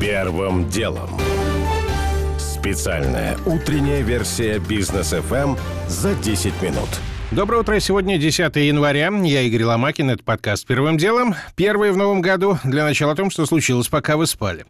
Первым делом. Специальная утренняя версия бизнес FM за 10 минут. Доброе утро. Сегодня 10 января. Я Игорь Ломакин. Это подкаст «Первым делом». Первый в новом году. Для начала о том, что случилось, пока вы спали.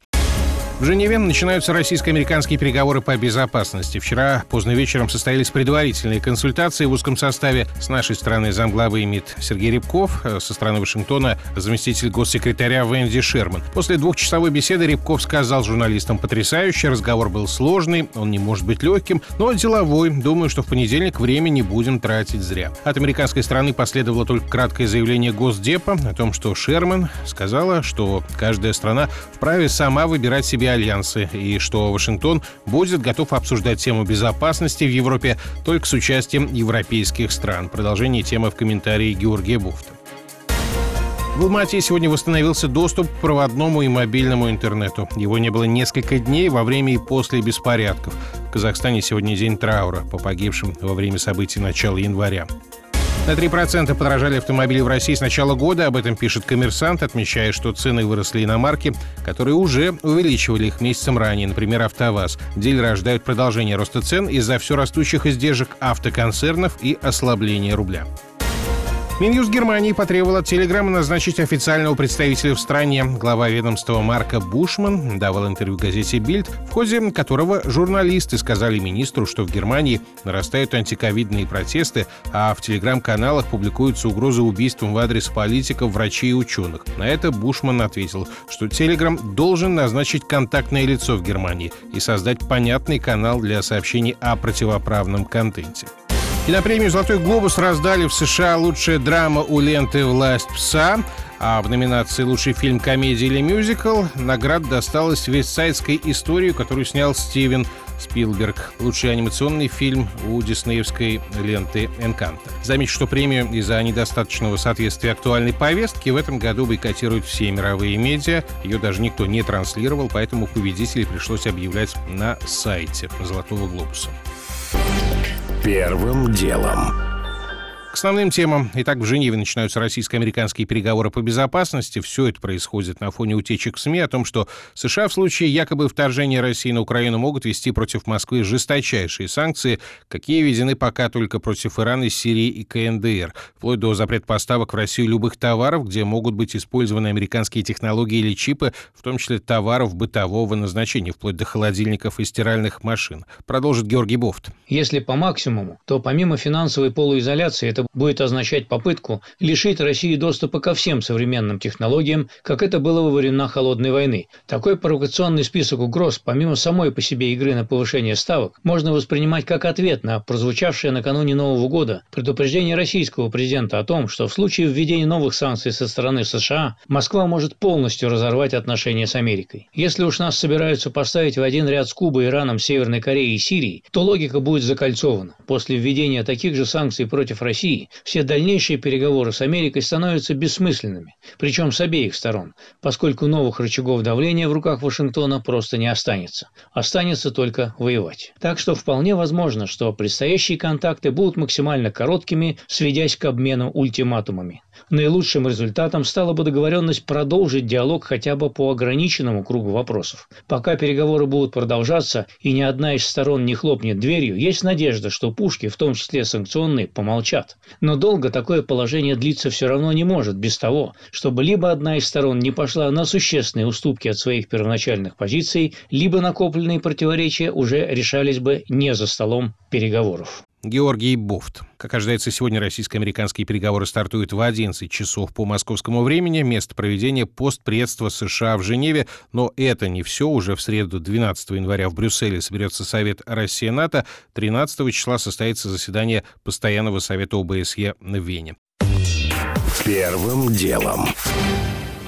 В Женеве начинаются российско-американские переговоры по безопасности. Вчера поздно вечером состоялись предварительные консультации в узком составе с нашей стороны замглавы МИД Сергей Рябков, э, со стороны Вашингтона заместитель госсекретаря Венди Шерман. После двухчасовой беседы Рябков сказал журналистам потрясающе, разговор был сложный, он не может быть легким, но деловой. Думаю, что в понедельник время не будем тратить зря. От американской стороны последовало только краткое заявление Госдепа о том, что Шерман сказала, что каждая страна вправе сама выбирать себе себе альянсы и что Вашингтон будет готов обсуждать тему безопасности в Европе только с участием европейских стран. Продолжение темы в комментарии Георгия Буфта. В Алмате сегодня восстановился доступ к проводному и мобильному интернету. Его не было несколько дней во время и после беспорядков. В Казахстане сегодня день траура по погибшим во время событий начала января. На 3% подорожали автомобили в России с начала года. Об этом пишет коммерсант, отмечая, что цены выросли и на марки, которые уже увеличивали их месяцем ранее. Например, АвтоВАЗ. Дилеры ожидают продолжения роста цен из-за все растущих издержек автоконцернов и ослабления рубля. Минюст Германии потребовал от Телеграма назначить официального представителя в стране. Глава ведомства Марка Бушман давал интервью газете «Бильд», в ходе которого журналисты сказали министру, что в Германии нарастают антиковидные протесты, а в телеграм-каналах публикуются угрозы убийством в адрес политиков, врачей и ученых. На это Бушман ответил, что Телеграм должен назначить контактное лицо в Германии и создать понятный канал для сообщений о противоправном контенте. Кинопремию «Золотой глобус» раздали в США лучшая драма у ленты «Власть пса», а в номинации «Лучший фильм, комедия или мюзикл» наград досталась «Вестсайдской истории», которую снял Стивен Спилберг. Лучший анимационный фильм у диснеевской ленты «Энканта». Замечу, что премию из-за недостаточного соответствия актуальной повестке в этом году бойкотируют все мировые медиа. Ее даже никто не транслировал, поэтому победителей пришлось объявлять на сайте «Золотого глобуса». Первым делом. Основным темам. Итак, в Женеве начинаются российско-американские переговоры по безопасности. Все это происходит на фоне утечек СМИ о том, что США в случае якобы вторжения России на Украину могут вести против Москвы жесточайшие санкции, какие введены пока только против Ирана, Сирии и КНДР, вплоть до запрет поставок в Россию любых товаров, где могут быть использованы американские технологии или чипы, в том числе товаров бытового назначения, вплоть до холодильников и стиральных машин. Продолжит Георгий Бофт. Если по максимуму, то помимо финансовой полуизоляции это будет означать попытку лишить России доступа ко всем современным технологиям, как это было во времена Холодной войны. Такой провокационный список угроз, помимо самой по себе игры на повышение ставок, можно воспринимать как ответ на прозвучавшее накануне Нового года предупреждение российского президента о том, что в случае введения новых санкций со стороны США Москва может полностью разорвать отношения с Америкой. Если уж нас собираются поставить в один ряд с Кубой, Ираном, Северной Кореей и Сирией, то логика будет закольцована. После введения таких же санкций против России Все дальнейшие переговоры с Америкой становятся бессмысленными, причем с обеих сторон, поскольку новых рычагов давления в руках Вашингтона просто не останется. Останется только воевать. Так что вполне возможно, что предстоящие контакты будут максимально короткими, сведясь к обмену ультиматумами. Наилучшим результатом стала бы договоренность продолжить диалог хотя бы по ограниченному кругу вопросов. Пока переговоры будут продолжаться и ни одна из сторон не хлопнет дверью, есть надежда, что пушки, в том числе санкционные, помолчат. Но долго такое положение длиться все равно не может без того, чтобы либо одна из сторон не пошла на существенные уступки от своих первоначальных позиций, либо накопленные противоречия уже решались бы не за столом переговоров. Георгий Буфт. Как ожидается, сегодня российско-американские переговоры стартуют в 11 часов по московскому времени. Место проведения – постпредство США в Женеве. Но это не все. Уже в среду 12 января в Брюсселе соберется Совет Россия-НАТО. 13 числа состоится заседание Постоянного совета ОБСЕ в Вене. Первым делом.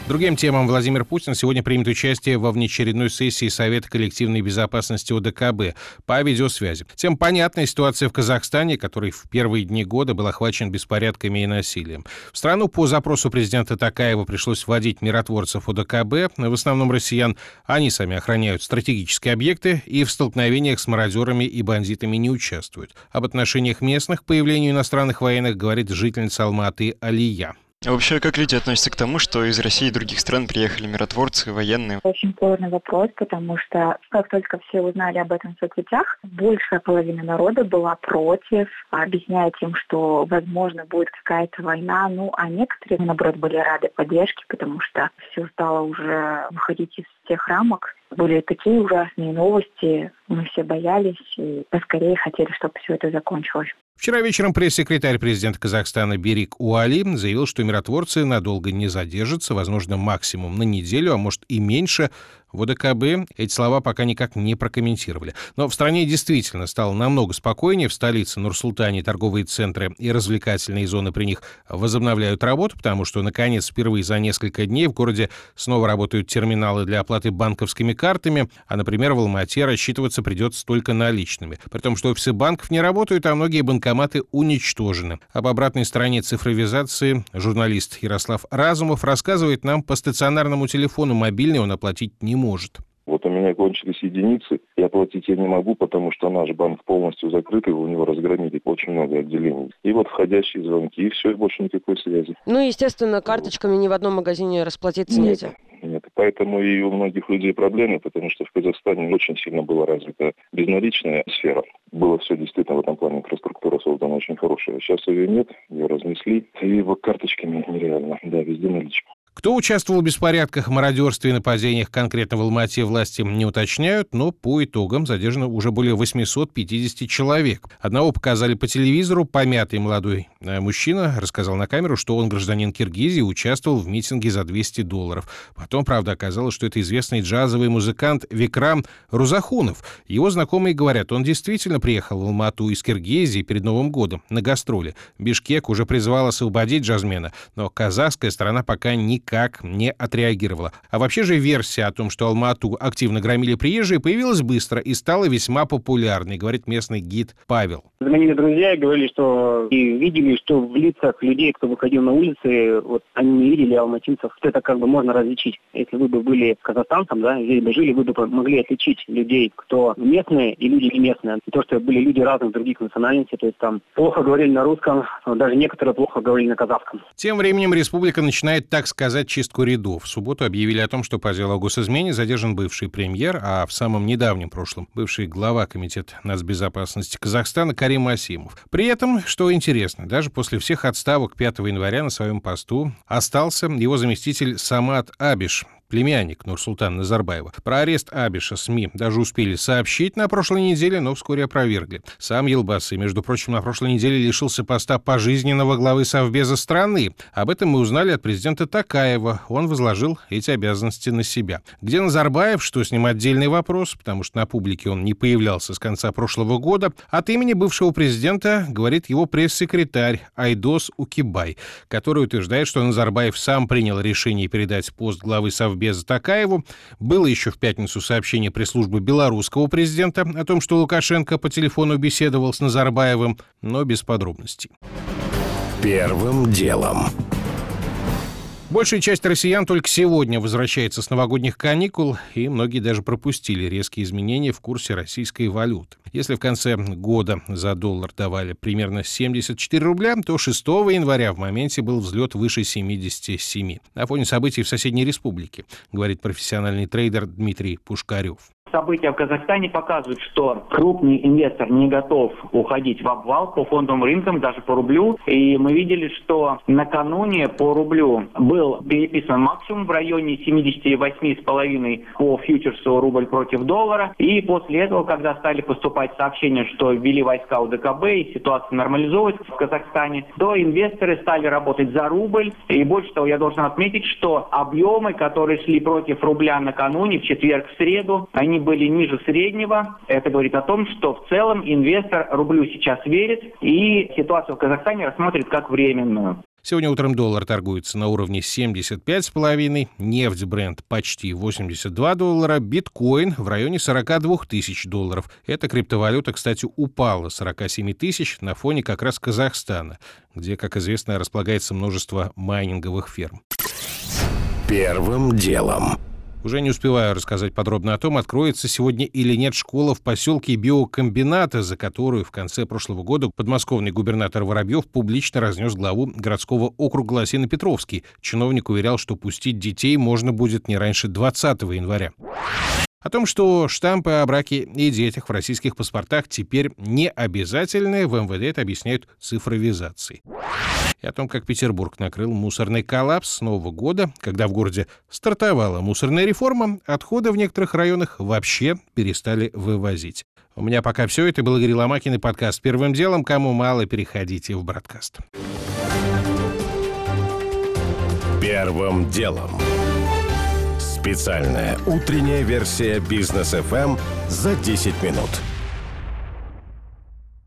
Другим темам Владимир Путин сегодня примет участие во внеочередной сессии Совета коллективной безопасности ОДКБ по видеосвязи. Тем понятная ситуация в Казахстане, который в первые дни года был охвачен беспорядками и насилием. В страну по запросу президента Такаева пришлось вводить миротворцев ОДКБ, в основном россиян. Они сами охраняют стратегические объекты и в столкновениях с мародерами и бандитами не участвуют. Об отношениях местных к появлению иностранных военных говорит жительница Алматы Алия. А вообще, как люди относятся к тому, что из России и других стран приехали миротворцы, военные? Очень сложный вопрос, потому что как только все узнали об этом в соцсетях, большая половина народа была против, объясняя тем, что, возможно, будет какая-то война. Ну, а некоторые, наоборот, были рады поддержке, потому что все стало уже выходить из тех рамок. Были такие ужасные новости, мы все боялись и поскорее хотели, чтобы все это закончилось. Вчера вечером пресс-секретарь президента Казахстана Берик Уали заявил, что миротворцы надолго не задержатся, возможно, максимум на неделю, а может и меньше. В ОДКБ эти слова пока никак не прокомментировали. Но в стране действительно стало намного спокойнее. В столице Нур-Султане торговые центры и развлекательные зоны при них возобновляют работу, потому что, наконец, впервые за несколько дней в городе снова работают терминалы для оплаты банковскими картами, а, например, в Алмате рассчитываться придется только наличными. При том, что офисы банков не работают, а многие банкоматы уничтожены. Об обратной стороне цифровизации журналист Ярослав Разумов рассказывает нам по стационарному телефону. Мобильный он оплатить не может. Вот у меня кончились единицы, и оплатить я не могу, потому что наш банк полностью закрыт, и у него разгромили очень много отделений. И вот входящие звонки, и все, и больше никакой связи. Ну, естественно, карточками ни в одном магазине расплатиться Нет. нельзя. Нет, поэтому и у многих людей проблемы, потому что в Казахстане очень сильно была развита безналичная сфера. Было все действительно в этом плане, инфраструктура создана очень хорошая. Сейчас ее нет, ее разнесли, и вот карточками нереально, да, везде наличка. Кто участвовал в беспорядках, мародерстве и нападениях конкретно в Алмате власти не уточняют, но по итогам задержано уже более 850 человек. Одного показали по телевизору, помятый молодой э, мужчина рассказал на камеру, что он гражданин Киргизии участвовал в митинге за 200 долларов. Потом, правда, оказалось, что это известный джазовый музыкант Викрам Рузахунов. Его знакомые говорят, он действительно приехал в Алмату из Киргизии перед Новым годом на гастроли. Бишкек уже призвал освободить джазмена, но казахская сторона пока не никак не отреагировала. А вообще же версия о том, что Алмату активно громили приезжие, появилась быстро и стала весьма популярной, говорит местный гид Павел. Звонили друзья и говорили, что и видели, что в лицах людей, кто выходил на улицы, вот они не видели алматинцев. Это как бы можно различить. Если вы бы были казахстанцем, да, здесь бы жили, вы бы могли отличить людей, кто местные и люди не местные. И то, что были люди разных других национальностей, то есть там плохо говорили на русском, даже некоторые плохо говорили на казахском. Тем временем республика начинает, так сказать, чистку рядов. В субботу объявили о том, что по делу о госизмене задержан бывший премьер, а в самом недавнем прошлом бывший глава Комитета нацбезопасности Казахстана Карим Асимов. При этом, что интересно, даже после всех отставок 5 января на своем посту остался его заместитель Самат Абиш, племянник Нурсултана Назарбаева. Про арест Абиша СМИ даже успели сообщить на прошлой неделе, но вскоре опровергли. Сам Елбасы, между прочим, на прошлой неделе лишился поста пожизненного главы Совбеза страны. Об этом мы узнали от президента Такаева. Он возложил эти обязанности на себя. Где Назарбаев, что с ним отдельный вопрос, потому что на публике он не появлялся с конца прошлого года. От имени бывшего президента говорит его пресс-секретарь Айдос Укибай, который утверждает, что Назарбаев сам принял решение передать пост главы Совбеза Совбеза Такаеву. Было еще в пятницу сообщение пресс-службы белорусского президента о том, что Лукашенко по телефону беседовал с Назарбаевым, но без подробностей. Первым делом. Большая часть россиян только сегодня возвращается с новогодних каникул, и многие даже пропустили резкие изменения в курсе российской валюты. Если в конце года за доллар давали примерно 74 рубля, то 6 января в моменте был взлет выше 77 на фоне событий в соседней республике, говорит профессиональный трейдер Дмитрий Пушкарев. События в Казахстане показывают, что крупный инвестор не готов уходить в обвал по фондовым рынкам, даже по рублю. И мы видели, что накануне по рублю был переписан максимум в районе 78,5 по фьючерсу рубль против доллара. И после этого, когда стали поступать сообщения, что ввели войска УДКБ и ситуация нормализовывается в Казахстане, то инвесторы стали работать за рубль. И больше того, я должен отметить, что объемы, которые шли против рубля накануне, в четверг, в среду, они были ниже среднего. Это говорит о том, что в целом инвестор рублю сейчас верит и ситуацию в Казахстане рассматривает как временную. Сегодня утром доллар торгуется на уровне 75,5, нефть бренд почти 82 доллара, биткоин в районе 42 тысяч долларов. Эта криптовалюта, кстати, упала 47 тысяч на фоне как раз Казахстана, где, как известно, располагается множество майнинговых ферм. Первым делом. Уже не успеваю рассказать подробно о том, откроется сегодня или нет школа в поселке биокомбината, за которую в конце прошлого года подмосковный губернатор Воробьев публично разнес главу городского округа Лосино-Петровский. Чиновник уверял, что пустить детей можно будет не раньше 20 января. О том, что штампы о браке и детях в российских паспортах теперь не обязательны, в МВД это объясняют цифровизацией. И о том, как Петербург накрыл мусорный коллапс с Нового года, когда в городе стартовала мусорная реформа, отходы в некоторых районах вообще перестали вывозить. У меня пока все. Это был Игорь Ломакин и подкаст «Первым делом». Кому мало, переходите в «Бродкаст». Первым делом. Специальная утренняя версия бизнес FM за 10 минут.